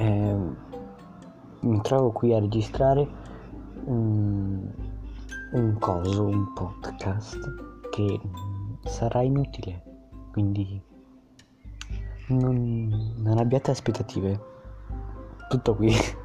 eh, mi trovo qui a registrare un, un coso, un podcast che sarà inutile, quindi non, non abbiate aspettative. Tutto qui.